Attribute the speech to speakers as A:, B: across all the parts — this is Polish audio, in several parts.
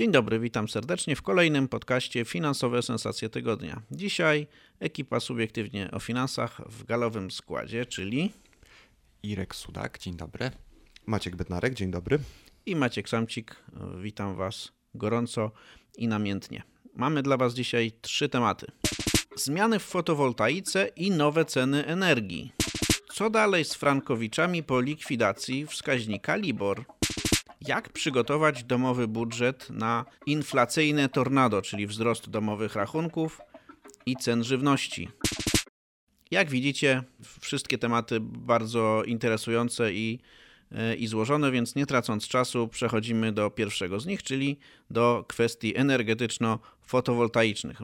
A: Dzień dobry, witam serdecznie w kolejnym podcaście Finansowe Sensacje Tygodnia. Dzisiaj ekipa subiektywnie o finansach w galowym składzie, czyli
B: Irek Sudak, dzień dobry.
C: Maciek Bednarek, dzień dobry.
A: I Maciek Samcik, witam Was gorąco i namiętnie. Mamy dla Was dzisiaj trzy tematy. Zmiany w fotowoltaice i nowe ceny energii. Co dalej z frankowiczami po likwidacji wskaźnika Libor? Jak przygotować domowy budżet na inflacyjne tornado, czyli wzrost domowych rachunków i cen żywności? Jak widzicie, wszystkie tematy bardzo interesujące i, i złożone, więc nie tracąc czasu, przechodzimy do pierwszego z nich, czyli do kwestii energetyczno-fotowoltaicznych.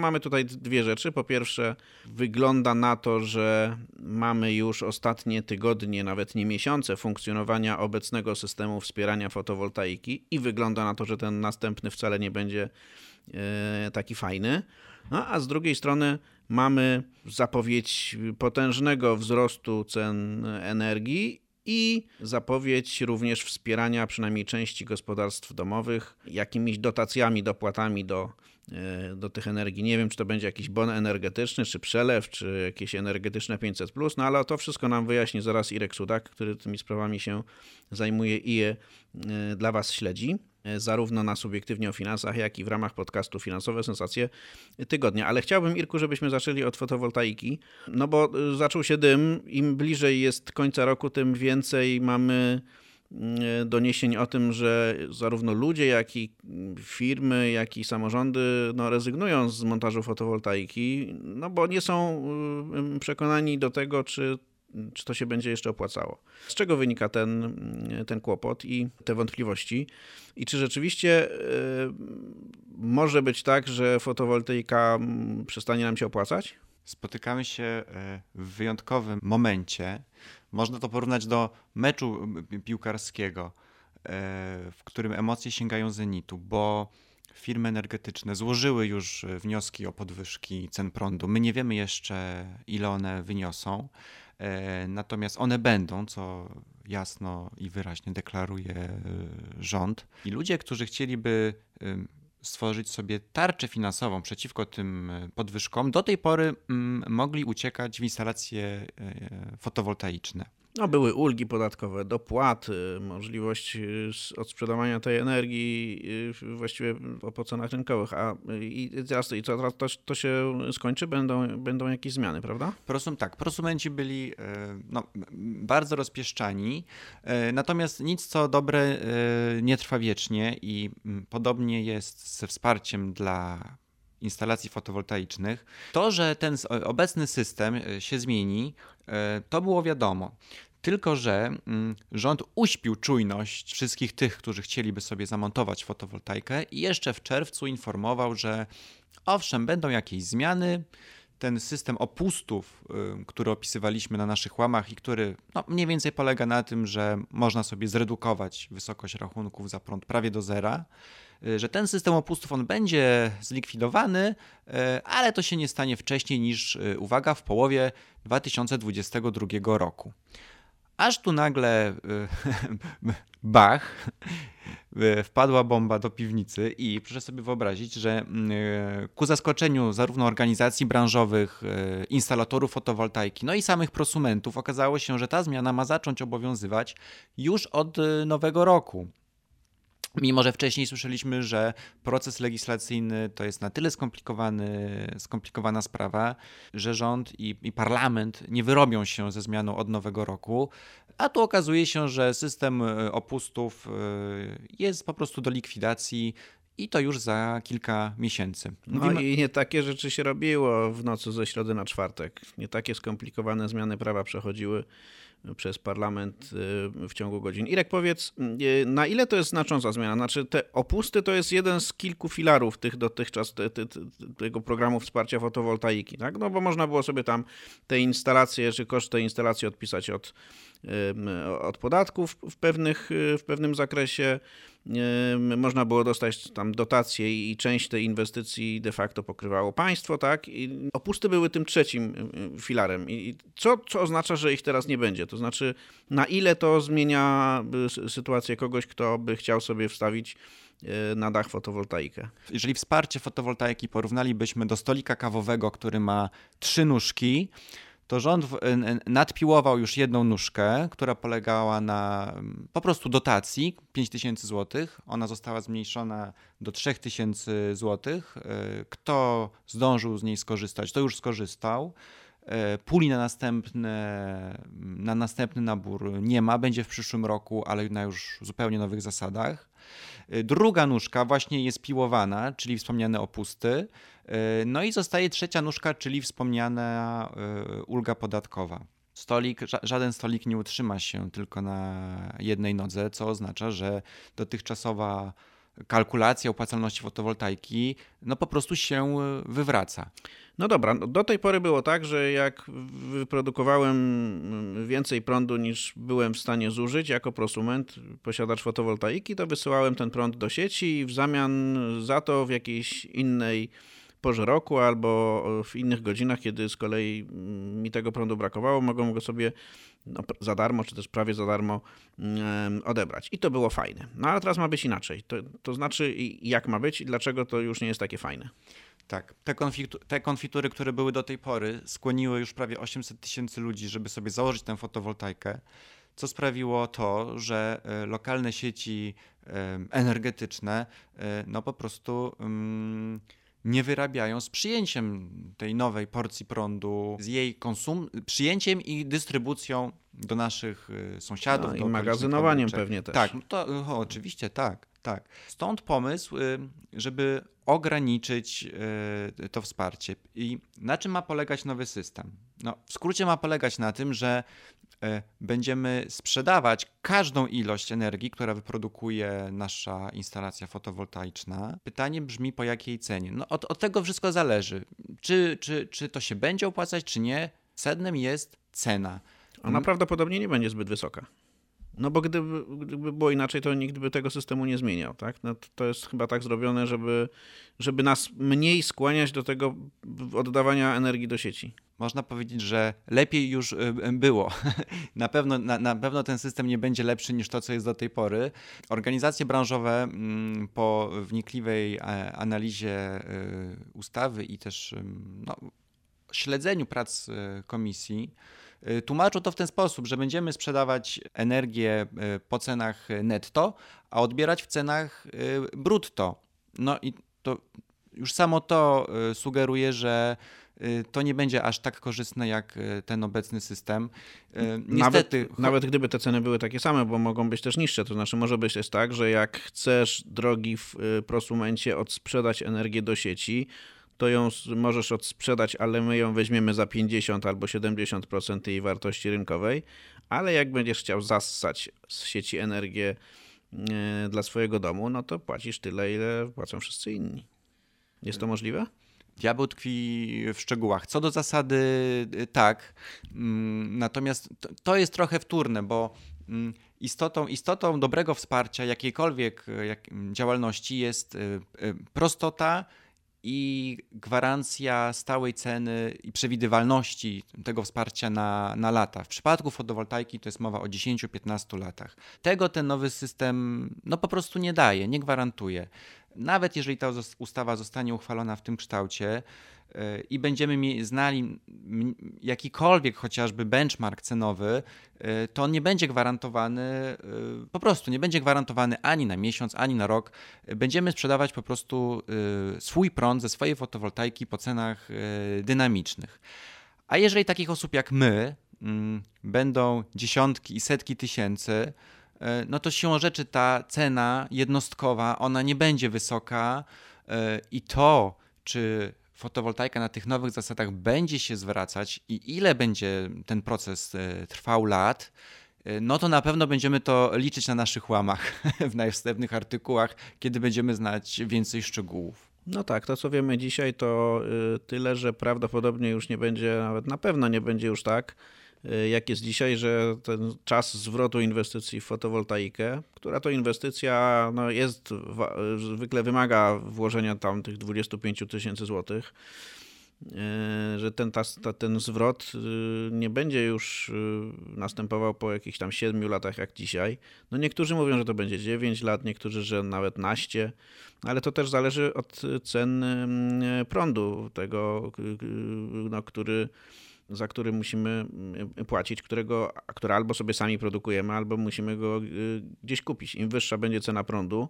A: Mamy tutaj dwie rzeczy. Po pierwsze, wygląda na to, że mamy już ostatnie tygodnie, nawet nie miesiące funkcjonowania obecnego systemu wspierania fotowoltaiki i wygląda na to, że ten następny wcale nie będzie e, taki fajny. No, a z drugiej strony mamy zapowiedź potężnego wzrostu cen energii i zapowiedź również wspierania przynajmniej części gospodarstw domowych jakimiś dotacjami, dopłatami do do tych energii. Nie wiem, czy to będzie jakiś bon energetyczny, czy przelew, czy jakieś energetyczne 500, no ale to wszystko nam wyjaśni zaraz Irek Sudak, który tymi sprawami się zajmuje i je e, dla Was śledzi e, zarówno na subiektywnie o finansach, jak i w ramach podcastu Finansowe Sensacje Tygodnia. Ale chciałbym, Irku, żebyśmy zaczęli od fotowoltaiki, no bo zaczął się dym. Im bliżej jest końca roku, tym więcej mamy E, doniesień o tym, że zarówno ludzie, jak i firmy, jak i samorządy no, rezygnują z montażu fotowoltaiki, no bo nie są e, przekonani do tego, czy, czy to się będzie jeszcze opłacało. Z czego wynika ten, ten kłopot i te wątpliwości? I czy rzeczywiście y, może być tak, że fotowoltaika przestanie nam się opłacać?
B: Spotykamy się w wyjątkowym momencie, można to porównać do meczu piłkarskiego, e, w którym emocje sięgają zenitu, bo firmy energetyczne złożyły już wnioski o podwyżki cen prądu. My nie wiemy jeszcze, ile one wyniosą, e, natomiast one będą, co jasno i wyraźnie deklaruje e, rząd. I ludzie, którzy chcieliby stworzyć sobie tarczę finansową przeciwko tym e, podwyżkom, do tej pory mm, mogli uciekać w instalacje e, fotowoltaiczne.
A: No, były ulgi podatkowe, dopłaty, możliwość y, odsprzedawania tej energii y, właściwie po cenach rynkowych. A i teraz i teraz to, to się skończy? Będą, będą jakieś zmiany, prawda?
B: Prosum, tak, prosumenci byli e, no, bardzo rozpieszczani, e, natomiast nic co dobre e, nie trwa wiecznie i podobnie jest ze wsparciem dla instalacji fotowoltaicznych. To, że ten obecny system się zmieni, to było wiadomo. Tylko, że mm, rząd uśpił czujność wszystkich tych, którzy chcieliby sobie zamontować fotowoltaikę i jeszcze w czerwcu informował, że owszem, będą jakieś zmiany. Ten system opustów, y, który opisywaliśmy na naszych łamach i który no, mniej więcej polega na tym, że można sobie zredukować wysokość rachunków za prąd prawie do zera, że ten system opustów on będzie zlikwidowany, y, ale to się nie stanie wcześniej niż, uwaga, w połowie 2022 roku. Aż tu nagle y, Bach, y, wpadła bomba do piwnicy i proszę sobie wyobrazić, że y, ku zaskoczeniu zarówno organizacji branżowych, instalatorów fotowoltaiki, no i samych prosumentów okazało się, że ta zmiana ma zacząć obowiązywać już od nowego roku. Mimo, że wcześniej słyszeliśmy, że proces legislacyjny to jest na tyle skomplikowany, skomplikowana sprawa, że rząd i, i, parlament nie wyrobią się ze zmianą od nowego roku, a tu okazuje się, że system e, opustów e, jest po prostu do likwidacji i to już za kilka miesięcy.
A: Mówimy... No i nie takie rzeczy się robiło w nocy ze środy na czwartek. Nie takie skomplikowane zmiany prawa przechodziły przez parlament w ciągu godzin. Irek, powiedz, na ile to jest znacząca zmiana? Znaczy, te opusty to jest jeden z kilku filarów tych dotychczas te, te, te, tego programu wsparcia fotowoltaiki, tak? No bo można było sobie tam te instalacje, czy koszt tej instalacji odpisać od, od podatków w, pewnych, w pewnym zakresie. Można było dostać tam dotacje i część tej inwestycji de facto pokrywało państwo, tak? I opusty były tym trzecim filarem. I co, co oznacza, że ich teraz nie będzie? To znaczy, na ile to zmienia sytuację kogoś, kto by chciał sobie wstawić e, na dach fotowoltaikę.
B: Jeżeli wsparcie fotowoltaiki porównalibyśmy do stolika kawowego, który ma trzy nóżki, to rząd nadpiłował już jedną nóżkę, która polegała na mm, po prostu dotacji 5000 zł. Ona została zmniejszona do 3000 zł. E, kto zdążył z niej skorzystać, to już skorzystał. E, puli na, następne, na następny nabór nie ma, będzie w przyszłym roku, ale na już zupełnie nowych zasadach. E, druga nóżka właśnie jest piłowana, czyli wspomniane opusty. E, no i zostaje trzecia nóżka, czyli wspomniana ulga podatkowa. Stolik, żaden stolik nie utrzyma się tylko na jednej nodze, co oznacza, że dotychczasowa kalkulacja opłacalności fotowoltaiki no po prostu się wywraca.
A: No dobra, no do tej pory było tak, że jak wyprodukowałem więcej prądu niż byłem w stanie zużyć jako prosument, posiadacz fotowoltaiki, to wysyłałem ten prąd do sieci i w zamian za to w jakiejś innej porze roku albo w innych godzinach, kiedy z kolei mi tego prądu brakowało, mogłem go sobie no, za darmo, czy też prawie za darmo odebrać. I to było fajne. No ale teraz ma być inaczej. To, to znaczy, jak ma być i dlaczego to już nie jest takie fajne.
B: Tak, te, konfitu te konfitury, które były do tej pory, skłoniły już prawie 800 tysięcy ludzi, żeby sobie założyć tę fotowoltaikę, co sprawiło to, że e, lokalne sieci energetyczne e, no po prostu nie wyrabiają z przyjęciem tej nowej porcji prądu, z jej konsum przyjęciem i dystrybucją do naszych e, sąsiadów.
A: No, I magazynowaniem pewnie też.
B: Tak, to, o, oczywiście tak, tak. Stąd pomysł, żeby ograniczyć e, to wsparcie. I na czym ma polegać nowy system? No, w skrócie ma polegać na tym, że będziemy sprzedawać każdą ilość energii, która wyprodukuje nasza instalacja fotowoltaiczna. Pytanie brzmi, po jakiej cenie? No, od, od tego wszystko zależy. Czy, czy, czy to się będzie opłacać, czy nie? Sednem jest cena.
A: Ona prawdopodobnie nie będzie zbyt wysoka. No bo gdyby, gdyby było inaczej, to nikt by tego systemu nie zmieniał, tak? No to jest chyba tak zrobione, żeby, żeby nas mniej skłaniać do tego oddawania energii do sieci.
B: Można powiedzieć, że lepiej już y, było. na, pewno, na, na pewno ten system nie będzie lepszy niż to, co jest do tej pory. Organizacje branżowe mm, po wnikliwej e, analizie y, ustawy i też no, śledzeniu prac y, komisji, Y, tłumaczą to w ten sposób, że będziemy sprzedawać energię y, po cenach netto, a odbierać w cenach y, brutto. No i to już samo to sugeruje, że to nie będzie aż tak korzystne jak ten obecny system.
A: Niestety, nawet, nawet gdyby te ceny były takie same, bo mogą być też niższe, to znaczy może być też tak, że jak chcesz, drogi w prosumencie, odsprzedać energię do sieci, to ją możesz odsprzedać, ale my ją weźmiemy za 50 albo 70% jej wartości rynkowej, ale jak będziesz chciał zassać z sieci energię e, dla swojego domu, no to płacisz tyle, ile płacą wszyscy inni. Jest to możliwe?
B: Diabeł tkwi w szczegółach. Co do zasady, y, tak. Mm, natomiast to jest trochę wtórne, bo mm, istotą, istotą dobrego wsparcia jakiejkolwiek jak, działalności jest y, y, prostota i gwarancja stałej ceny i przewidywalności tego wsparcia na, na lata. W przypadku fotowoltaiki to jest mowa o 10-15 latach. Tego ten nowy system no po prostu nie daje, nie gwarantuje. Nawet jeżeli ta ustawa zostanie uchwalona w tym kształcie, i będziemy znali jakikolwiek chociażby benchmark cenowy, e, to on nie będzie gwarantowany, e, po prostu nie będzie gwarantowany ani na miesiąc, ani na rok. Będziemy sprzedawać po prostu e, swój prąd ze swojej fotowoltaiki po cenach dynamicznych. A jeżeli takich osób jak my mm, będą dziesiątki i setki tysięcy, no to siłą rzeczy ta cena jednostkowa, ona nie będzie wysoka i to, czy fotowoltaika na tych nowych zasadach będzie się zwracać i ile będzie ten proces trwał lat, no to na pewno będziemy to liczyć na naszych łamach w najwstępnych artykułach, kiedy będziemy znać więcej szczegółów.
A: No tak, to co wiemy dzisiaj to tyle, że prawdopodobnie już nie będzie, nawet na pewno nie będzie już tak, Y, jak jest dzisiaj, że ten czas zwrotu inwestycji w fotowoltaikę, która to inwestycja no, jest, zwykle wymaga włożenia tam tych 25 tysięcy złotych, y, że ten, ta, ten zwrot y, nie będzie już następował po jakichś tam 7 latach jak dzisiaj. No niektórzy mówią, że to będzie 9 lat, niektórzy, że nawet naście, ale to też zależy od cen prądu, tego, no, który za który musimy mm, płacić, którego, które albo sobie sami produkujemy, albo musimy go y, gdzieś kupić. Im wyższa będzie cena prądu,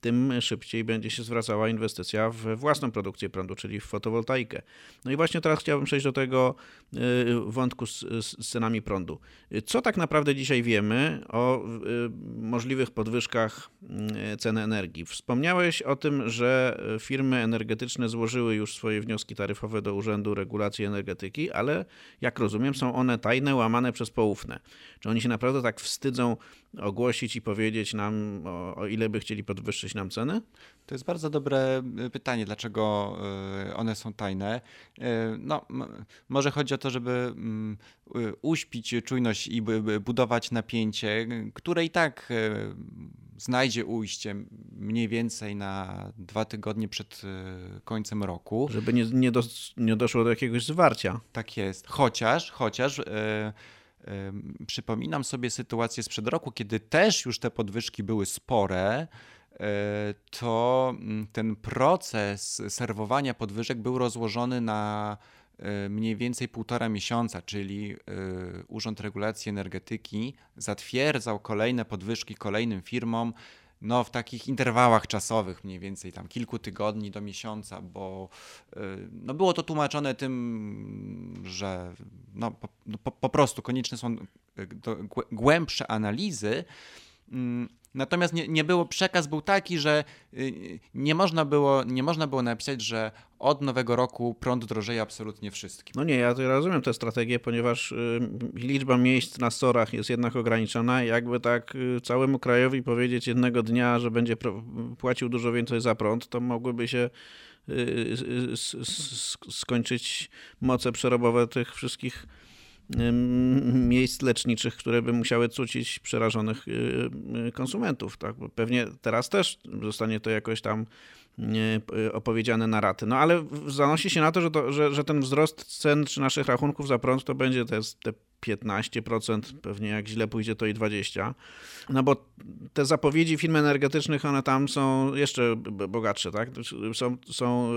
A: tym szybciej będzie się zwracała inwestycja w własną produkcję prądu, czyli w fotowoltaikę. No i właśnie teraz chciałbym przejść do tego y, wątku z, z cenami prądu. Co tak naprawdę dzisiaj wiemy o y, możliwych podwyżkach y, ceny energii? Wspomniałeś o tym, że firmy energetyczne złożyły już swoje wnioski taryfowe do Urzędu Regulacji Energetyki, ale jak rozumiem, są one tajne, łamane przez poufne. Czy oni się naprawdę tak wstydzą ogłosić i powiedzieć nam, o, o ile by chcieli podwyższyć nam ceny?
B: To jest bardzo dobre y, pytanie, dlaczego y, one są tajne. Y, no, może chodzi o to, żeby mm, uśpić czujność i budować napięcie, które i tak znajdzie ujście mniej więcej na dwa tygodnie przed końcem roku.
A: Żeby nie, nie, do, nie doszło do jakiegoś zwarcia.
B: Tak jest. Chociaż, chociaż Przypominam sobie sytuację sprzed roku, kiedy też już te podwyżki były spore, to mm, ten proces serwowania podwyżek był rozłożony na e, mniej więcej półtora miesiąca, czyli e, Urząd Regulacji Energetyki zatwierdzał kolejne podwyżki kolejnym firmom no, w takich interwałach czasowych, mniej więcej tam kilku tygodni do miesiąca, bo no, było to tłumaczone tym, że no, po, no, po, prostu konieczne są głębsze analizy. Natomiast nie, nie było, przekaz był taki, że y, nie można, było, nie można było napisać, że od nowego roku prąd drożeje absolutnie wszystkim.
A: No nie, ja rozumiem tę strategię, ponieważ y, liczba miejsc na sorach jest jednak ograniczona. Jakby tak y, całemu krajowi powiedzieć jednego dnia, że będzie płacił dużo więcej za prąd, to mogłyby się skończyć moce przerobowe tych wszystkich miejsc leczniczych, które by musiały cucić przerażonych y, y, konsumentów. Tak? Pewnie teraz też zostanie to jakoś tam y, opowiedziane na raty. No ale zanosi się na to, że, to, że, że ten wzrost cen czy naszych rachunków za prąd to będzie te, te 15%, pewnie jak źle pójdzie to i 20%. No bo te zapowiedzi firm energetycznych, one tam są jeszcze bogatsze, tak? Są, są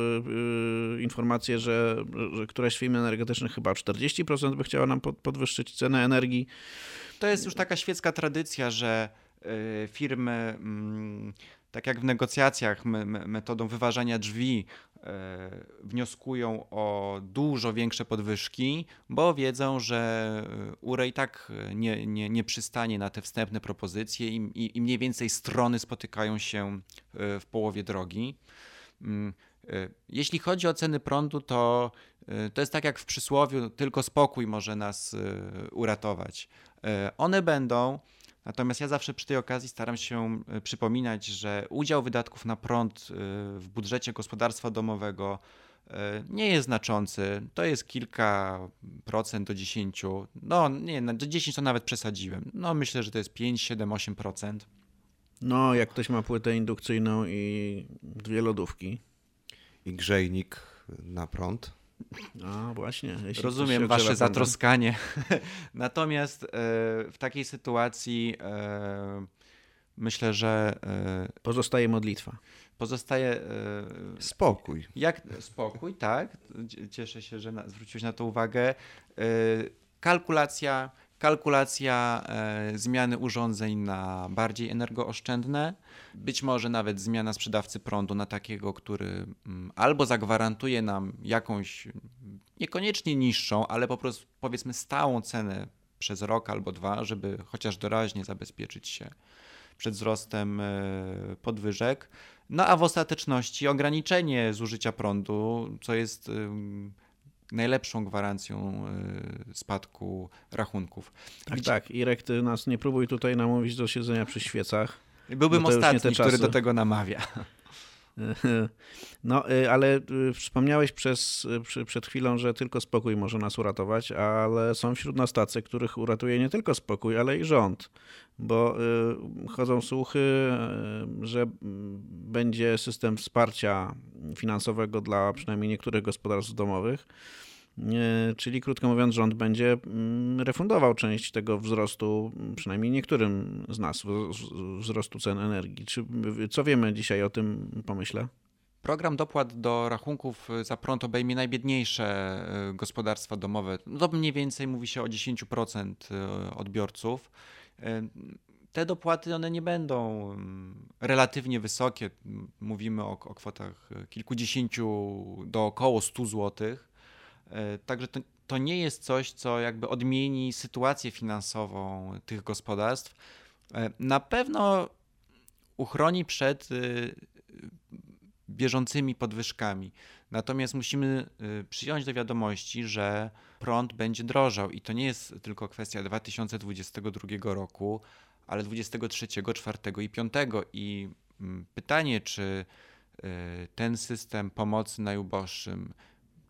A: yy, informacje, że, że któraś z firm energetycznych chyba 40% by chciała nam podwyższyć cenę energii.
B: To jest już taka świecka tradycja, że yy, firmy... Tak jak w negocjacjach metodą wyważania drzwi E, wnioskują o dużo większe podwyżki, bo wiedzą, że URE i tak nie, nie, nie przystanie na te wstępne propozycje i, i, i mniej więcej strony spotykają się e, w połowie drogi. Mm, e, jeśli chodzi o ceny prądu, to to jest tak jak w przysłowiu, tylko spokój może nas uratować. One będą, Natomiast ja zawsze przy tej okazji staram się e, przypominać, że udział wydatków na prąd e, w budżecie gospodarstwa domowego e, nie jest znaczący. To jest kilka procent do 10. No nie, do 10 to nawet przesadziłem. No myślę, że to jest 5, 7, 8 procent.
A: No, jak ktoś ma płytę indukcyjną i dwie lodówki.
C: I grzejnik na prąd.
A: A właśnie.
B: Rozumiem wasze zatroskanie. Natomiast e, w takiej sytuacji e, myślę, że.
A: E, pozostaje modlitwa.
B: Pozostaje.
C: Spokój.
B: Jak spokój, tak. Cieszę się, że zwróciłeś na to uwagę. Kalkulacja kalkulacja e, zmiany urządzeń na bardziej energooszczędne, być może nawet zmiana sprzedawcy prądu na takiego, który mm, albo zagwarantuje nam jakąś niekoniecznie niższą, ale po prostu powiedzmy stałą cenę przez rok albo dwa, żeby chociaż doraźnie zabezpieczyć się przed wzrostem e, podwyżek. No a w ostateczności ograniczenie zużycia prądu, co jest najlepszą gwarancją spadku rachunków.
A: Tak, Gdzie... tak. Irek, ty nas nie próbuj tutaj namówić do siedzenia przy świecach.
B: Byłbym ostatni, który do tego namawia.
A: No, y, ale y, wspomniałeś przez, y, przed chwilą, że tylko spokój może nas uratować, ale są wśród nas tacy, których uratuje nie tylko spokój, ale i rząd. Bo chodzą słuchy, że będzie system wsparcia finansowego dla przynajmniej niektórych gospodarstw domowych Czyli krótko mówiąc, rząd będzie mm, refundował część tego wzrostu, przynajmniej niektórym z nas, wzrostu cen energii. Czy, co wiemy dzisiaj o tym pomyśle?
B: Program dopłat do rachunków za prąd obejmie najbiedniejsze e, gospodarstwa domowe. No mniej więcej mówi się o 10% e, odbiorców. E, te dopłaty one nie będą mm, relatywnie wysokie. Mówimy o, o kwotach kilkudziesięciu do około 100 złotych E, także to, to nie jest coś, co jakby odmieni sytuację finansową tych gospodarstw. E, na pewno uchroni przed bieżącymi podwyżkami. Natomiast musimy przyjąć do wiadomości, że prąd będzie drożał i to nie jest tylko kwestia 2022 roku, ale 2023, 2024 i 2025. I mm, pytanie, czy y, ten system pomocy najuboższym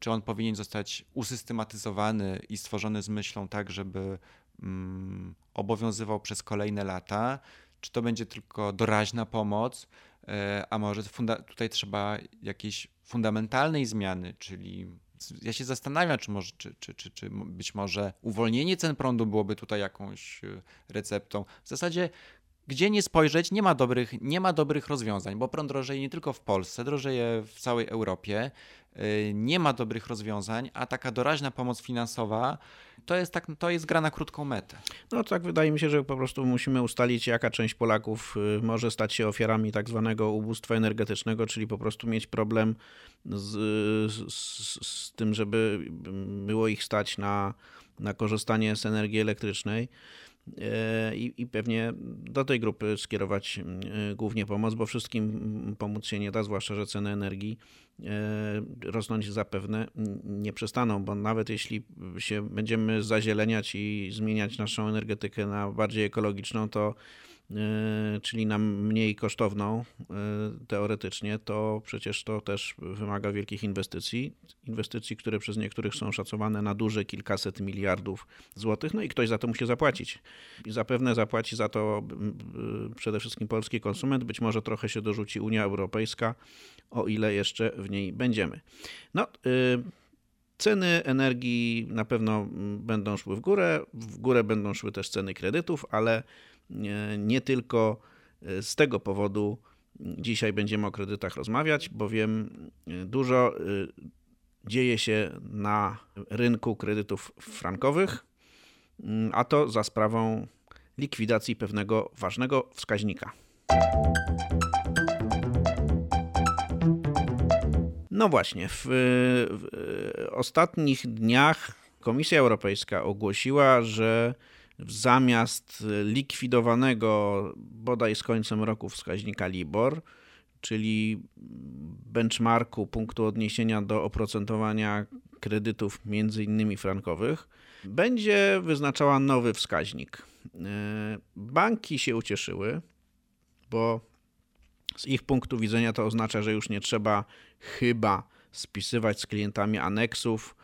B: czy on powinien zostać usystematyzowany i stworzony z myślą tak, żeby mm, obowiązywał przez kolejne lata, czy to będzie tylko doraźna pomoc, e, a może tutaj trzeba jakiejś fundamentalnej zmiany, czyli ja się zastanawiam, czy, może, czy, czy, czy, czy być może uwolnienie cen prądu byłoby tutaj jakąś e, receptą. W zasadzie gdzie nie spojrzeć, nie ma dobrych, nie ma dobrych rozwiązań, bo prąd drożeje nie tylko w Polsce, drożeje w całej Europie. Y, nie ma dobrych rozwiązań, a taka doraźna pomoc finansowa to jest, tak, to jest gra na krótką metę.
A: No tak, wydaje mi się, że po prostu musimy ustalić, jaka część Polaków y, może stać się ofiarami tak zwanego ubóstwa energetycznego, czyli po prostu mieć problem z, z, z tym, żeby było ich stać na, na korzystanie z energii elektrycznej. E, i, i pewnie do tej grupy skierować e, głównie pomoc, bo wszystkim pomóc się nie da, zwłaszcza, że ceny energii e, rosnąć zapewne nie przestaną, bo nawet jeśli się będziemy zazieleniać i zmieniać naszą energetykę na bardziej ekologiczną, to czyli nam mniej kosztowną e, teoretycznie, to przecież to też wymaga wielkich inwestycji. Inwestycji, które przez niektórych są szacowane na duże kilkaset miliardów złotych, no i ktoś za to musi zapłacić. I zapewne zapłaci za to przede wszystkim polski konsument, być może trochę się dorzuci Unia Europejska, o ile jeszcze w niej będziemy. No, y, Ceny energii na pewno będą szły w górę, w górę będą szły też ceny kredytów, ale nie tylko e, z tego powodu dzisiaj będziemy o kredytach rozmawiać, bowiem e, dużo e, dzieje się na rynku kredytów frankowych, mm, a to za sprawą likwidacji pewnego ważnego wskaźnika. No właśnie, w, w ostatnich dniach Komisja Europejska ogłosiła, że zamiast likwidowanego bodaj z końcem roku wskaźnika LIBOR, czyli benchmarku punktu odniesienia do oprocentowania kredytów między innymi frankowych, będzie wyznaczała nowy wskaźnik. E, banki się ucieszyły, bo z ich punktu widzenia to oznacza, że już nie trzeba chyba spisywać z klientami aneksów,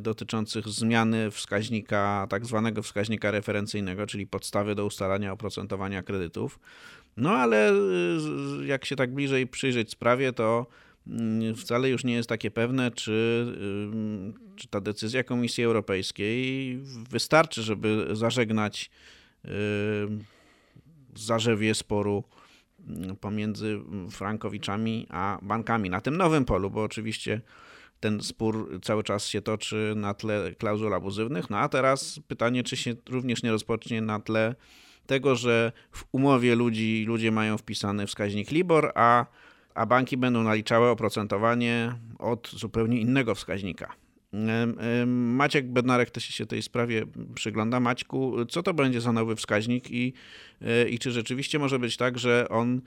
A: dotyczących zmiany wskaźnika, tak zwanego wskaźnika referencyjnego, czyli podstawy do ustalania oprocentowania kredytów. No ale e, jak się tak bliżej przyjrzeć sprawie, to mm, wcale już nie jest takie pewne, czy, e, czy ta decyzja Komisji Europejskiej wystarczy, żeby zażegnać zarzewie sporu mm, pomiędzy Frankowiczami a bankami na tym nowym polu, bo oczywiście ten spór cały czas się toczy na tle klauzul abuzywnych. No a teraz pytanie, czy się również nie rozpocznie na tle tego, że w umowie ludzi, ludzie mają wpisany wskaźnik LIBOR, a, a banki będą naliczały oprocentowanie od zupełnie innego wskaźnika. Maciek Bednarek też się tej sprawie przygląda. Maćku, co to będzie za nowy wskaźnik i, e, i czy rzeczywiście może być tak, że on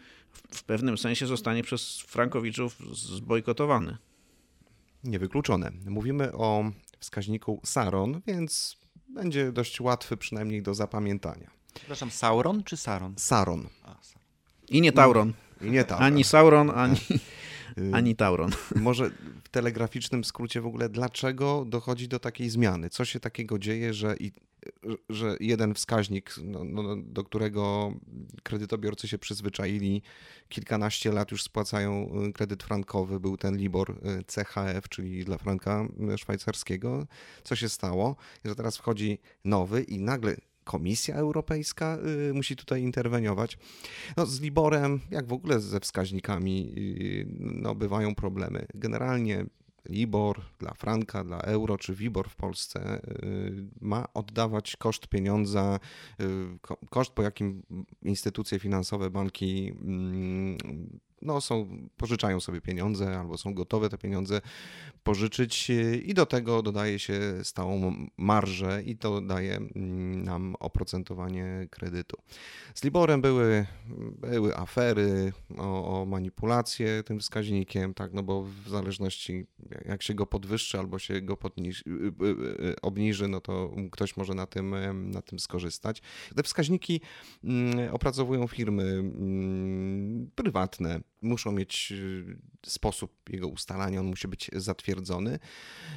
A: w pewnym sensie zostanie przez Frankowiczów zbojkotowany?
C: Niewykluczone. Mówimy o wskaźniku Saron, więc będzie dość łatwy przynajmniej do zapamiętania.
B: Przepraszam, Sauron czy Saron?
C: Saron. A,
A: I nie Tauron.
C: I nie Tauron.
A: Ani Sauron, ani... Y, Ani Tauron.
C: Może w telegraficznym skrócie w ogóle, dlaczego dochodzi do takiej zmiany? Co się takiego dzieje, że, i, że jeden wskaźnik, no, no, do którego kredytobiorcy się przyzwyczaili, kilkanaście lat już spłacają y, kredyt frankowy, był ten Libor y, CHF, czyli dla franka szwajcarskiego. Co się stało? Że teraz wchodzi nowy i nagle Komisja Europejska y, musi tutaj interweniować. No, z Liborem, jak w ogóle ze wskaźnikami, y, no, bywają problemy. Generalnie Libor dla franka, dla euro czy Wibor w Polsce y, ma oddawać koszt pieniądza, koszt po jakim instytucje finansowe, banki mm, no, są, pożyczają sobie pieniądze albo są gotowe te pieniądze pożyczyć i do tego dodaje się stałą marżę i to daje mm, nam oprocentowanie kredytu. Z Liborem były, były afery o, o manipulację tym wskaźnikiem, tak, no bo w zależności jak się go podwyższy albo się go podniż, y, y, y, obniży, no to ktoś może na tym, na tym skorzystać. Te wskaźniki mm, opracowują firmy mm, prywatne, muszą mieć y, sposób jego ustalania, on musi być zatwierdzony.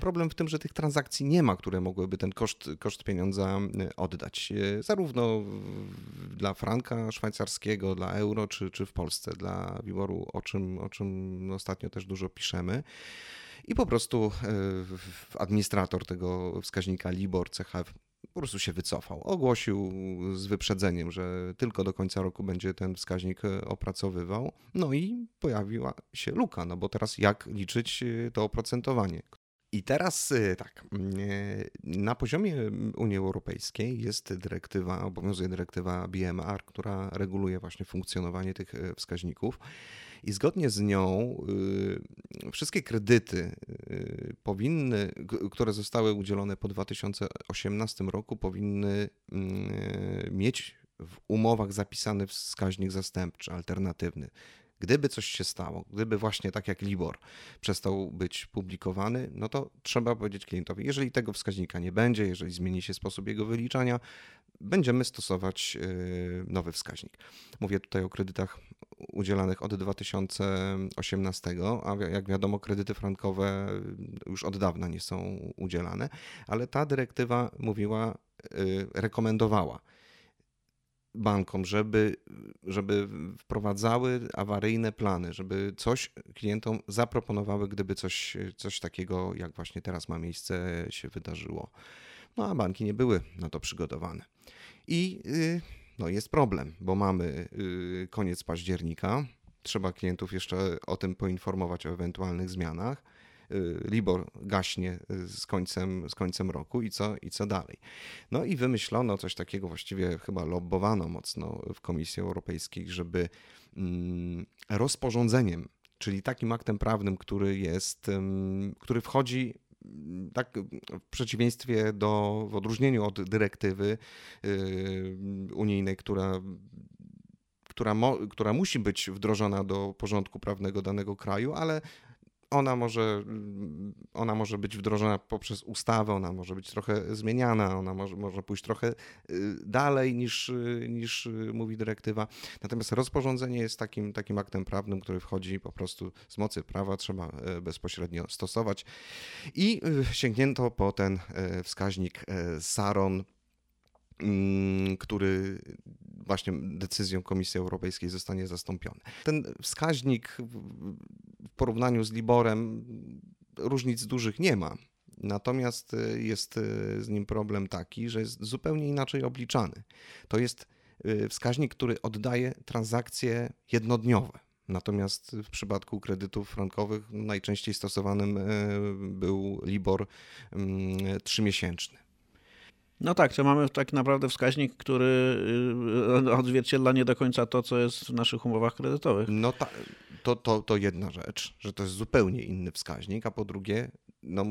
C: Problem w tym, że tych transakcji nie ma, które mogłyby ten koszt, koszt pieniądza y, oddać. Y, zarówno dla franka szwajcarskiego, dla euro, czy, czy w Polsce, dla Wiboru, o czym, o czym ostatnio też dużo piszemy. I po prostu administrator tego wskaźnika LIBOR CHF po prostu się wycofał. Ogłosił z wyprzedzeniem, że tylko do końca roku będzie ten wskaźnik e, opracowywał. No i pojawiła się luka, no bo teraz jak liczyć e, to oprocentowanie? I teraz e, tak, na poziomie Unii Europejskiej jest dyrektywa, obowiązuje dyrektywa BMR, która reguluje właśnie funkcjonowanie tych wskaźników i zgodnie z nią y, wszystkie kredyty y, powinny, które zostały udzielone po 2018 roku, powinny y, mieć w umowach zapisany wskaźnik zastępczy, alternatywny. Gdyby coś się stało, gdyby właśnie tak jak Libor przestał być publikowany, no to trzeba powiedzieć klientowi, jeżeli tego wskaźnika nie będzie, jeżeli zmieni się sposób jego wyliczania, będziemy stosować nowy wskaźnik. Mówię tutaj o kredytach udzielanych od 2018, a jak wiadomo, kredyty frankowe już od dawna nie są udzielane, ale ta dyrektywa mówiła, y, rekomendowała bankom, żeby, żeby wprowadzały awaryjne plany, żeby coś klientom zaproponowały, gdyby coś, coś takiego, jak właśnie teraz ma miejsce, się wydarzyło. No a banki nie były na to przygotowane. I yy, no jest problem, bo mamy y, koniec października. Trzeba klientów jeszcze o tym poinformować o ewentualnych zmianach. Y, Libor gaśnie y, z końcem, z końcem roku i co, i co dalej. No i wymyślono coś takiego, właściwie chyba lobbowano mocno w Komisji Europejskiej, żeby mm, rozporządzeniem, czyli takim aktem prawnym, który jest, który wchodzi tak w przeciwieństwie do, w odróżnieniu od dyrektywy yy, unijnej, która która, mo, która musi być wdrożona do porządku prawnego danego kraju, ale ona może, ona może być wdrożona poprzez ustawę, ona może być trochę zmieniana, ona może, może pójść trochę y, dalej niż, niż mówi dyrektywa. Natomiast rozporządzenie jest takim, takim aktem prawnym, który wchodzi po prostu z mocy prawa, trzeba e, bezpośrednio stosować. I y, sięgnięto po ten e, wskaźnik e, SARON, który właśnie decyzją Komisji Europejskiej zostanie zastąpiony. Ten wskaźnik w porównaniu z Liborem różnic dużych nie ma. Natomiast e, jest e, z nim problem taki, że jest zupełnie inaczej obliczany. To jest e, wskaźnik, który oddaje transakcje jednodniowe. Natomiast w przypadku kredytów frankowych najczęściej stosowanym był Libor mm, trzymiesięczny.
A: No tak, to mamy tak naprawdę wskaźnik, który y, odzwierciedla nie do końca to, co jest w naszych umowach kredytowych.
C: No ta, to, to, to jedna rzecz, że to jest zupełnie inny wskaźnik, a po drugie, no,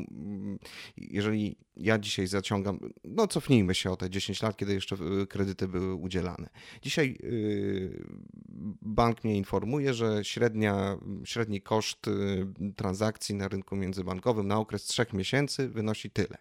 C: jeżeli ja dzisiaj zaciągam, no cofnijmy się o te 10 lat, kiedy jeszcze y, kredyty były udzielane. Dzisiaj y, bank mnie informuje, że średnia, średni koszt transakcji na rynku międzybankowym na okres 3 miesięcy wynosi tyle.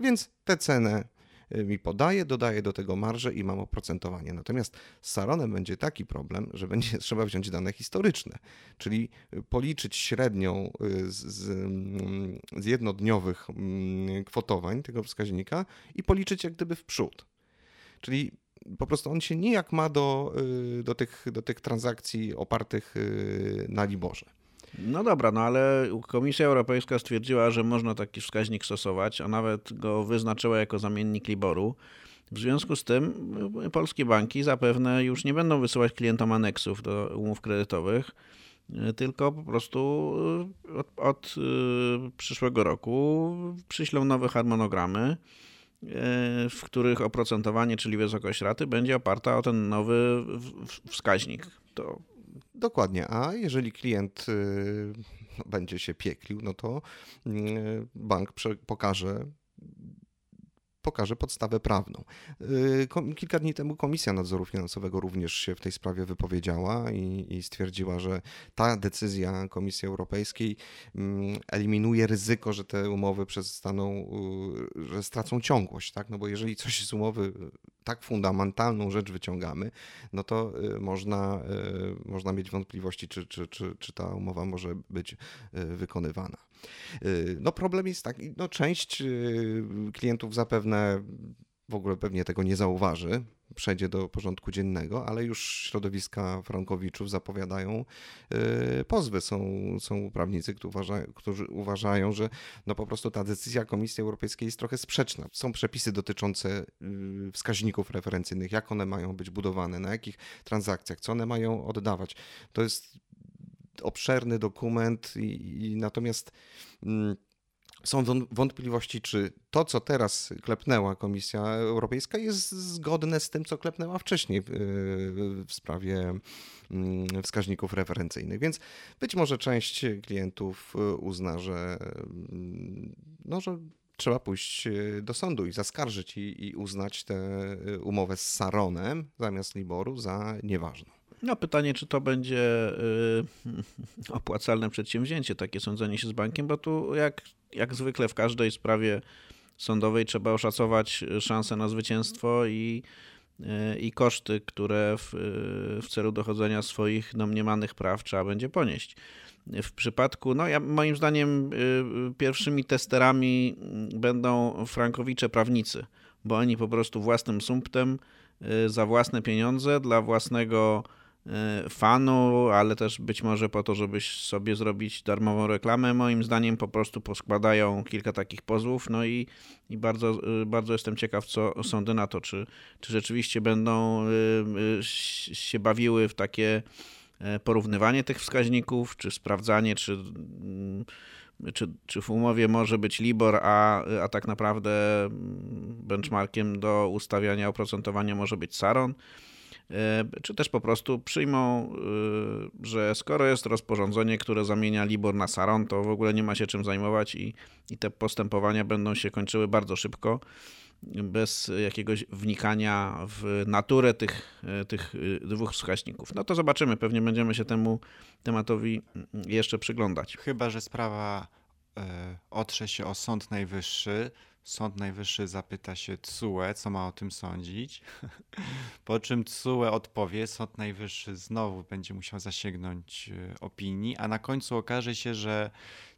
C: Więc tę cenę Y, mi podaje, dodaję do tego marżę i mam oprocentowanie. Natomiast z Saronem będzie taki problem, że będzie trzeba wziąć dane historyczne, czyli policzyć średnią y, z, z, mm, z jednodniowych mm, kwotowań tego wskaźnika i policzyć jak gdyby w przód. Czyli po prostu on się nijak ma do, y, do, tych, do tych transakcji opartych na Liborze.
A: No dobra, no ale Komisja Europejska stwierdziła, że można taki wskaźnik stosować, a nawet go wyznaczyła jako zamiennik Liboru. W związku z tym y, polskie banki zapewne już nie będą wysyłać klientom aneksów do umów kredytowych, y, tylko po prostu y, od, od przyszłego roku przyślą nowe harmonogramy, w których oprocentowanie, czyli wysokość raty, będzie oparta o ten nowy wskaźnik. To
C: Dokładnie, a jeżeli klient y, będzie się pieklił, no to y, bank pokaże pokaże podstawę prawną. Y, kilka dni temu Komisja Nadzoru Finansowego również się w tej sprawie wypowiedziała i, i, stwierdziła, że ta decyzja Komisji Europejskiej mm, eliminuje ryzyko, że te umowy przestaną, że stracą ciągłość, tak? No bo jeżeli coś z umowy tak fundamentalną rzecz wyciągamy, no to y, można, y, można mieć wątpliwości, czy, czy, czy, czy ta umowa może być y, wykonywana. No problem jest taki, no część klientów zapewne w ogóle pewnie tego nie zauważy, przejdzie do porządku dziennego, ale już środowiska frankowiczów zapowiadają y, pozwy. Są, są prawnicy, którzy uważają, którzy uważają, że no po prostu ta decyzja Komisji Europejskiej jest trochę sprzeczna. Są przepisy dotyczące y, wskaźników referencyjnych, jak one mają być budowane, na jakich transakcjach, co one mają oddawać. To jest obszerny dokument i, i natomiast mm, są wątpliwości, czy to, co teraz klepnęła Komisja Europejska, jest zgodne z tym, co klepnęła wcześniej w, sprawie mm, wskaźników referencyjnych. Więc być może część klientów uzna, że, mm, no, że trzeba pójść do sądu i zaskarżyć i, i uznać tę umowę z Saronem zamiast Liboru za nieważną.
A: No pytanie, czy to będzie y, opłacalne przedsięwzięcie, takie sądzenie się z bankiem, bo tu jak, jak zwykle w każdej sprawie sądowej trzeba oszacować szanse na zwycięstwo i, y, i koszty, które w, w celu dochodzenia swoich domniemanych praw trzeba będzie ponieść. W przypadku, no ja, moim zdaniem y, pierwszymi testerami będą frankowicze prawnicy, bo oni po prostu własnym sumptem za własne pieniądze dla własnego fanu, ale też być może po to, żeby sobie zrobić darmową reklamę. Moim zdaniem po prostu poskładają kilka takich pozwów, no i, i bardzo, e, bardzo jestem ciekaw, co sądy na to, czy, czy rzeczywiście będą e, się bawiły w takie porównywanie tych wskaźników, czy sprawdzanie, czy, mm, czy, czy w umowie może być LIBOR, a, a tak naprawdę mm, benchmarkiem do ustawiania oprocentowania może być SARON. E, czy też po prostu przyjmą, e, że skoro jest rozporządzenie, które zamienia Libor na Saron, to w ogóle nie ma się czym zajmować i, i te postępowania będą się kończyły bardzo szybko, bez jakiegoś wnikania w naturę tych, e, tych dwóch wskaźników. No to zobaczymy, pewnie będziemy się temu tematowi jeszcze przyglądać.
B: Chyba, że sprawa otrze się o Sąd Najwyższy, Sąd Najwyższy zapyta się TSUE, co ma o tym sądzić, po czym TSUE odpowie, Sąd Najwyższy znowu będzie musiał zasięgnąć e, opinii, a na końcu okaże się, że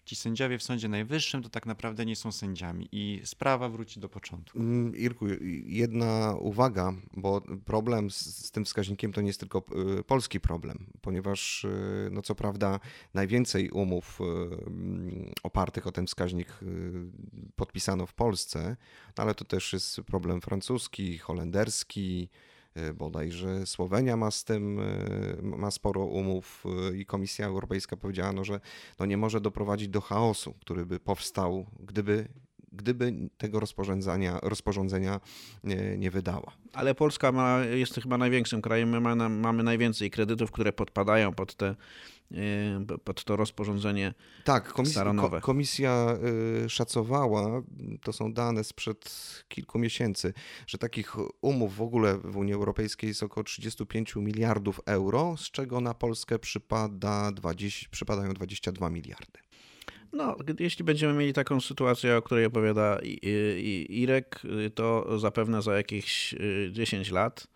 B: ci sędziowie w Sądzie Najwyższym to tak naprawdę nie są sędziami i sprawa wróci do początku.
C: Mm, Irku, jedna uwaga, bo problem z, z tym wskaźnikiem to nie jest tylko y, polski problem, ponieważ y, no co prawda najwięcej umów y, opartych o ten wskaźnik podpisano w Polsce, no ale to też jest problem francuski, holenderski, bodajże Słowenia ma z tym, e, ma sporo umów e, i Komisja Europejska powiedziała, no, że no nie może doprowadzić do chaosu, który by powstał, gdyby gdyby tego rozporządzenia, rozporządzenia nie, nie wydała.
A: Ale Polska ma, jest chyba największym krajem. My mamy, mamy najwięcej kredytów, które podpadają pod te pod to rozporządzenie
C: Tak, komisja, komisja y, szacowała, to są dane sprzed kilku miesięcy, że takich umów w ogóle w Unii Europejskiej jest około 35 miliardów euro, z czego na Polskę przypada 20, przypadają 22 miliardy.
A: No, jeśli będziemy mieli taką sytuację, o której opowiada Irek, to zapewne za jakieś 10 y, lat Y,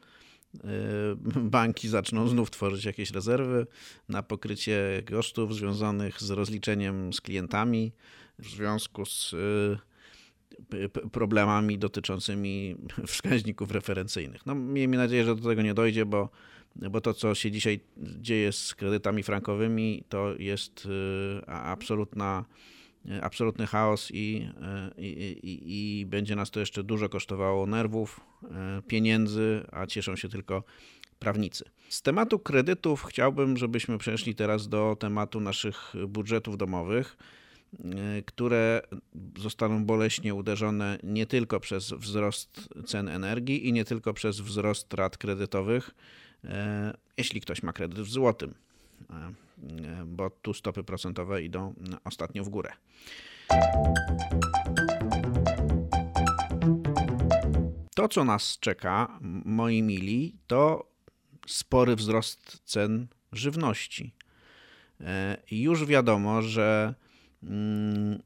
A: banki zaczną znów tworzyć jakieś rezerwy na pokrycie kosztów związanych z rozliczeniem z klientami w związku z y, problemami dotyczącymi wskaźników referencyjnych. No, miejmy nadzieję, że do tego nie dojdzie, bo, bo to, co się dzisiaj dzieje z kredytami frankowymi, to jest y, absolutna absolutny chaos i, i, i, i, będzie nas to jeszcze dużo kosztowało nerwów, e, pieniędzy, a cieszą się tylko prawnicy. Z tematu kredytów chciałbym, żebyśmy przeszli teraz do tematu naszych budżetów domowych, e, które zostaną boleśnie uderzone nie tylko przez wzrost cen energii i nie tylko przez wzrost rat kredytowych, e, jeśli ktoś ma kredyt w złotym. Bo tu stopy procentowe idą ostatnio w górę. To, co nas czeka, moi mili, to spory wzrost cen żywności. E, już wiadomo, że mm,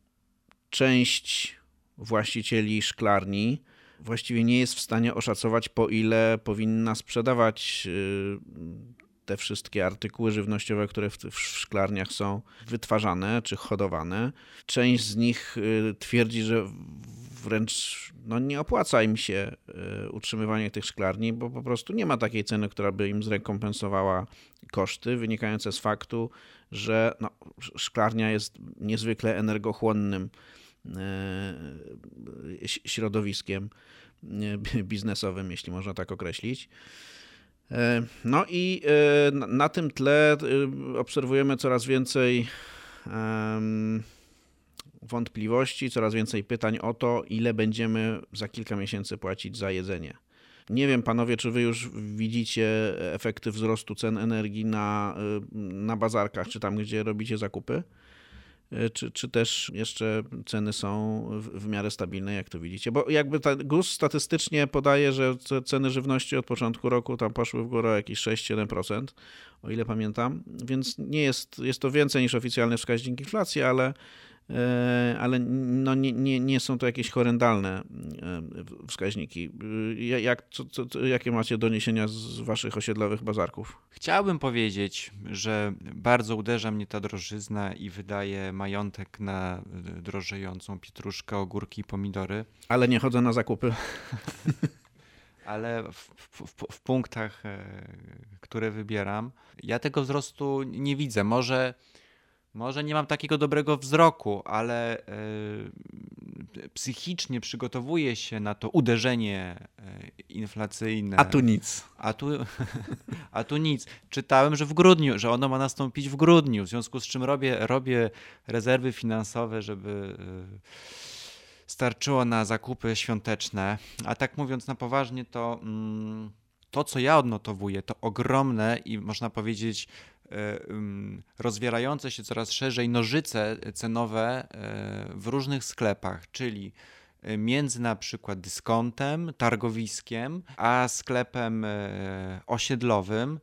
A: część właścicieli szklarni właściwie nie jest w stanie oszacować, po ile powinna sprzedawać y, te wszystkie artykuły żywnościowe, które w, w szklarniach są wytwarzane czy hodowane. Część z nich y, twierdzi, że wręcz no, nie opłaca im się y, utrzymywanie tych szklarni, bo po prostu nie ma takiej ceny, która by im zrekompensowała koszty wynikające z faktu, że no, szklarnia jest niezwykle energochłonnym y, środowiskiem biznesowym, jeśli można tak określić. E, no i e, na tym tle e, obserwujemy coraz więcej wątpliwości, coraz więcej pytań o to, ile będziemy za kilka miesięcy płacić za jedzenie. Nie wiem, panowie, czy wy już widzicie efekty wzrostu cen energii na, na bazarkach, czy tam, gdzie robicie zakupy? E, czy, czy też jeszcze ceny są w, w miarę stabilne, jak to widzicie? Bo jakby ta, GUS statystycznie podaje, że ceny żywności od początku roku tam poszły w górę o jakieś 6-7%, o ile pamiętam, więc nie jest, jest to więcej niż oficjalny wskaźnik inflacji, ale ale no nie, nie, nie są to jakieś horrendalne e, wskaźniki. E, jak, co, co, jakie macie doniesienia z waszych osiedlowych bazarków?
B: Chciałbym powiedzieć, że bardzo uderza mnie ta drożyzna i wydaje majątek na drożejącą pietruszkę, ogórki i pomidory.
A: Ale nie chodzę na zakupy.
B: ale w, w, w, punktach, które wybieram, ja tego wzrostu nie widzę. Może może nie mam takiego dobrego wzroku, ale yy, psychicznie przygotowuję się na to uderzenie yy, inflacyjne.
A: A tu nic.
B: A tu, a tu nic. Czytałem, że w grudniu, że ono ma nastąpić w grudniu, w związku z czym robię, robię rezerwy finansowe, żeby yy, starczyło na zakupy świąteczne. A tak mówiąc na poważnie, to. Mm, to, co ja odnotowuję, to ogromne i można powiedzieć E, rozwierające się coraz szerzej nożyce cenowe e, w różnych sklepach, czyli e, między na przykład dyskontem, targowiskiem, a sklepem osiedlowym.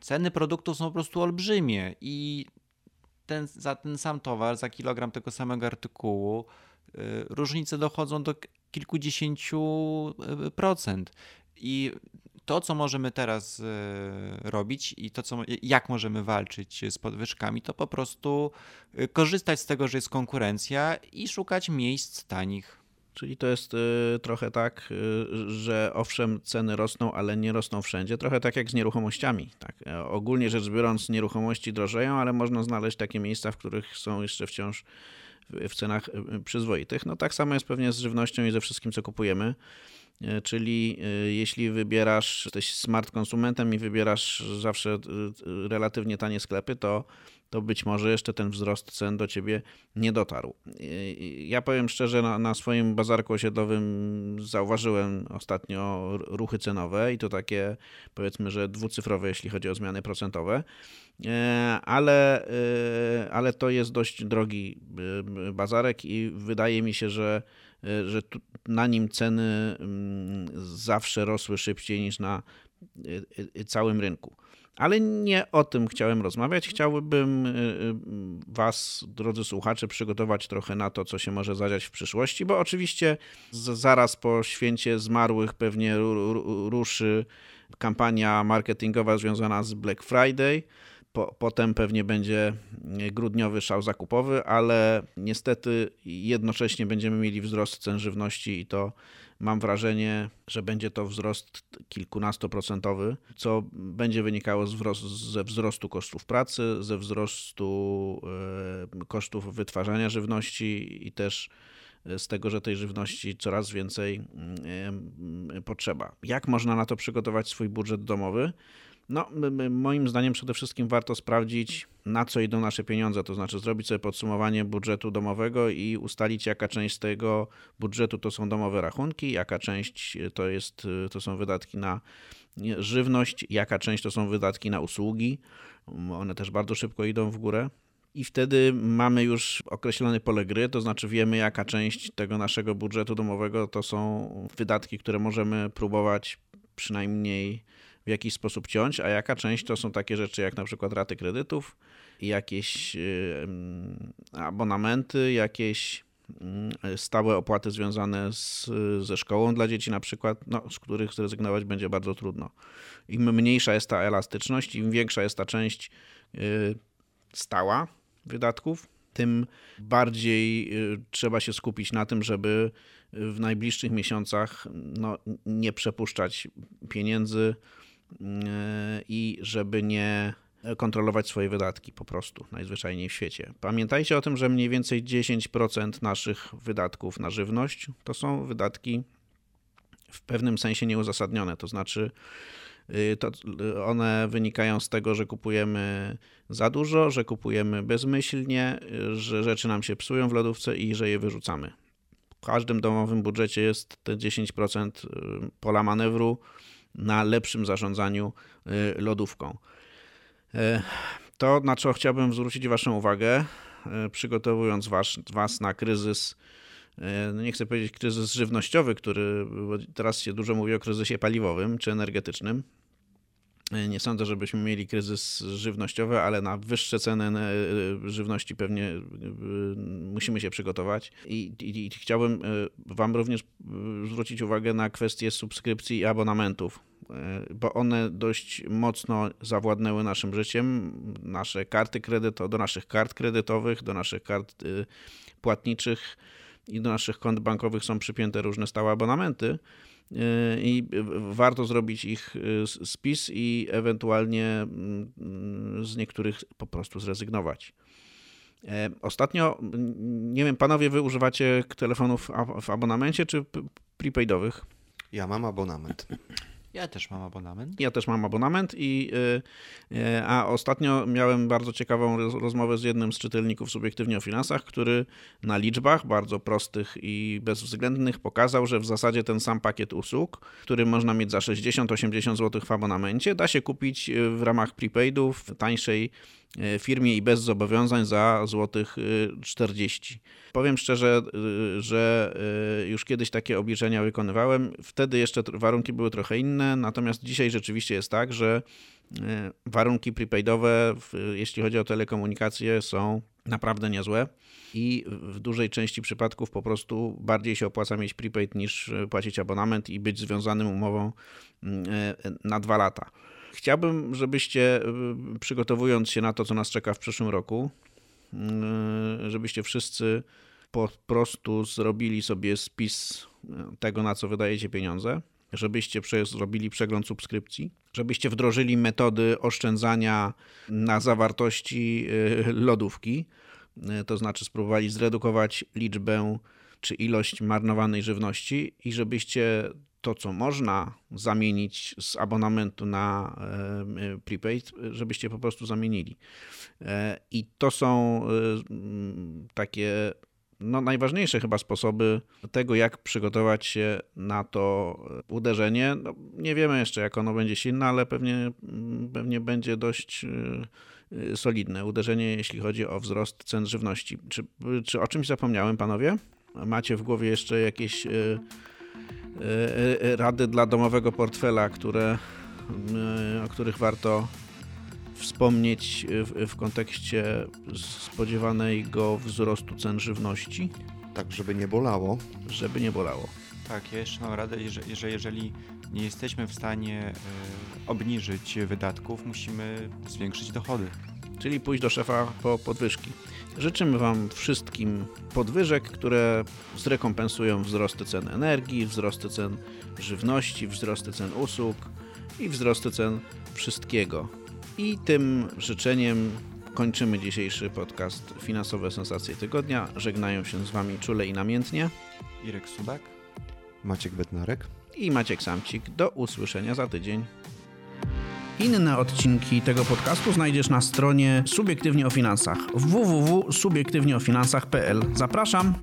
B: Ceny produktów są po prostu olbrzymie i ten, za ten sam towar, za kilogram tego samego artykułu, różnice dochodzą do kilkudziesięciu procent. I to, co możemy teraz e, robić i to, co, jak możemy walczyć z podwyżkami, to po prostu e, korzystać z tego, że jest konkurencja i szukać miejsc tanich.
A: Czyli to jest y, trochę tak, że owszem, ceny rosną, ale nie rosną wszędzie. Trochę tak jak z nieruchomościami. Tak? Ogólnie rzecz biorąc, nieruchomości drożeją, ale można znaleźć takie miejsca, w których są jeszcze wciąż w cenach przyzwoitych. No tak samo jest pewnie z żywnością i ze wszystkim, co kupujemy. Czyli jeśli wybierasz, jesteś smart konsumentem i wybierasz zawsze relatywnie tanie sklepy, to to być może jeszcze ten wzrost cen do ciebie nie dotarł. Ja powiem szczerze, na, na swoim bazarku osiedlowym zauważyłem ostatnio ruchy cenowe i to takie powiedzmy, że dwucyfrowe, jeśli chodzi o zmiany procentowe, e, ale, e, ale to jest dość drogi e, bazarek i wydaje mi się, że że na nim ceny mm, zawsze rosły szybciej niż na całym rynku. Ale nie o tym chciałem rozmawiać. Chciałbym y, y, Was, drodzy słuchacze, przygotować trochę na to, co się może zadziać w przyszłości, bo oczywiście zaraz po święcie zmarłych pewnie ruszy kampania marketingowa związana z Black Friday. Po, potem pewnie będzie grudniowy szał zakupowy, ale niestety jednocześnie będziemy mieli wzrost cen żywności i to Mam wrażenie, że będzie to wzrost kilkunastoprocentowy, co będzie wynikało ze wzrostu kosztów pracy, ze wzrostu e, kosztów wytwarzania żywności i też z tego, że tej żywności coraz więcej mm, potrzeba. Jak można na to przygotować swój budżet domowy? No, moim zdaniem przede wszystkim warto sprawdzić, na co idą nasze pieniądze, to znaczy zrobić sobie podsumowanie budżetu domowego i ustalić, jaka część tego budżetu to są domowe rachunki, jaka część to, jest, to są wydatki na żywność, jaka część to są wydatki na usługi. One też bardzo szybko idą w górę. I wtedy mamy już określony pole gry, to znaczy wiemy, jaka część tego naszego budżetu domowego to są wydatki, które możemy próbować przynajmniej w jakiś sposób ciąć, a jaka część to są takie rzeczy jak na przykład raty kredytów, jakieś abonamenty, jakieś stałe opłaty związane z, ze szkołą dla dzieci na przykład, no, z których zrezygnować będzie bardzo trudno. Im mniejsza jest ta elastyczność, im większa jest ta część y, stała wydatków, tym bardziej y, trzeba się skupić na tym, żeby w najbliższych miesiącach no, nie przepuszczać pieniędzy i żeby nie kontrolować swoje wydatki po prostu, najzwyczajniej w świecie. Pamiętajcie o tym, że mniej więcej 10% naszych wydatków na żywność to są wydatki w pewnym sensie nieuzasadnione, to znaczy y, to one wynikają z tego, że kupujemy za dużo, że kupujemy bezmyślnie, że rzeczy nam się psują w lodówce i że je wyrzucamy. W każdym domowym budżecie jest te 10% y, pola manewru, na lepszym zarządzaniu y, lodówką. Y, to, na co chciałbym zwrócić Waszą uwagę, y, przygotowując was, Was na kryzys, no nie chcę powiedzieć kryzys żywnościowy, który teraz się dużo mówi o kryzysie paliwowym czy energetycznym, nie sądzę, żebyśmy mieli kryzys żywnościowy, ale na wyższe ceny e, żywności pewnie e, musimy się przygotować. I, i, i chciałbym e, Wam również zwrócić uwagę na kwestie subskrypcji i abonamentów, bo one dość mocno zawładnęły naszym życiem. Nasze karty kredytowe, do naszych kart kredytowych, do naszych kart płatniczych i do naszych kont bankowych są przypięte różne stałe abonamenty i warto zrobić ich y, spis i ewentualnie mm, z niektórych po prostu zrezygnować. E, ostatnio, nie wiem, panowie, wy używacie telefonów w abonamencie czy prepaidowych?
C: Ja mam abonament.
B: Ja też mam abonament.
A: Ja też mam abonament i y, y, a ostatnio miałem bardzo ciekawą rozmowę z jednym z czytelników subiektywnie o finansach, który na liczbach bardzo prostych i bezwzględnych pokazał, że w zasadzie ten sam pakiet usług, który można mieć za 60-80 zł w abonamencie, da się kupić y, w ramach prepaidów tańszej E, firmie i bez zobowiązań za złotych 40. E, Powiem szczerze, że już kiedyś takie obliczenia wykonywałem. Wtedy jeszcze warunki były trochę inne, natomiast dzisiaj rzeczywiście jest tak, że warunki prepaidowe, jeśli chodzi o telekomunikację, są naprawdę niezłe i w dużej części przypadków po prostu bardziej się opłaca mieć prepaid niż płacić abonament i być związanym umową mm, na dwa lata. Chciałbym, żebyście przygotowując się na to, co nas czeka w przyszłym roku, y, żebyście wszyscy po prostu zrobili sobie spis tego, na co wydajecie pieniądze, żebyście zrobili przegląd subskrypcji, żebyście wdrożyli metody oszczędzania na zawartości lodówki, to znaczy spróbowali zredukować liczbę czy ilość marnowanej żywności i żebyście to, co można zamienić z abonamentu na e, prepaid, żebyście po prostu zamienili. I to są takie no, najważniejsze chyba sposoby tego, jak przygotować się na to uderzenie. No, nie wiemy jeszcze, jak ono będzie silne, ale pewnie, pewnie będzie dość solidne uderzenie, jeśli chodzi o wzrost cen żywności. Czy, czy o czymś zapomniałem, panowie? Macie w głowie jeszcze jakieś E, e, rady dla domowego portfela, które, e, o których warto wspomnieć w, w kontekście spodziewanego wzrostu cen żywności.
C: Tak, żeby nie bolało.
A: Żeby nie bolało.
B: Tak, ja jeszcze mam radę, że jeżeli nie jesteśmy w stanie obniżyć wydatków, musimy zwiększyć dochody.
A: Czyli pójść do szefa po podwyżki. Życzymy Wam wszystkim podwyżek, które zrekompensują wzrosty cen energii, wzrosty cen żywności, wzrosty cen usług i wzrosty cen wszystkiego. I tym życzeniem kończymy dzisiejszy podcast Finansowe Sensacje Tygodnia. Żegnają się z Wami czule i namiętnie
B: Irek Sudak,
C: Maciek Bednarek
A: i Maciek Samcik. Do usłyszenia za tydzień. Inne odcinki tego podcastu znajdziesz na stronie Subiektywnie o Finansach www.subiektywnieofinansach.pl. Zapraszam!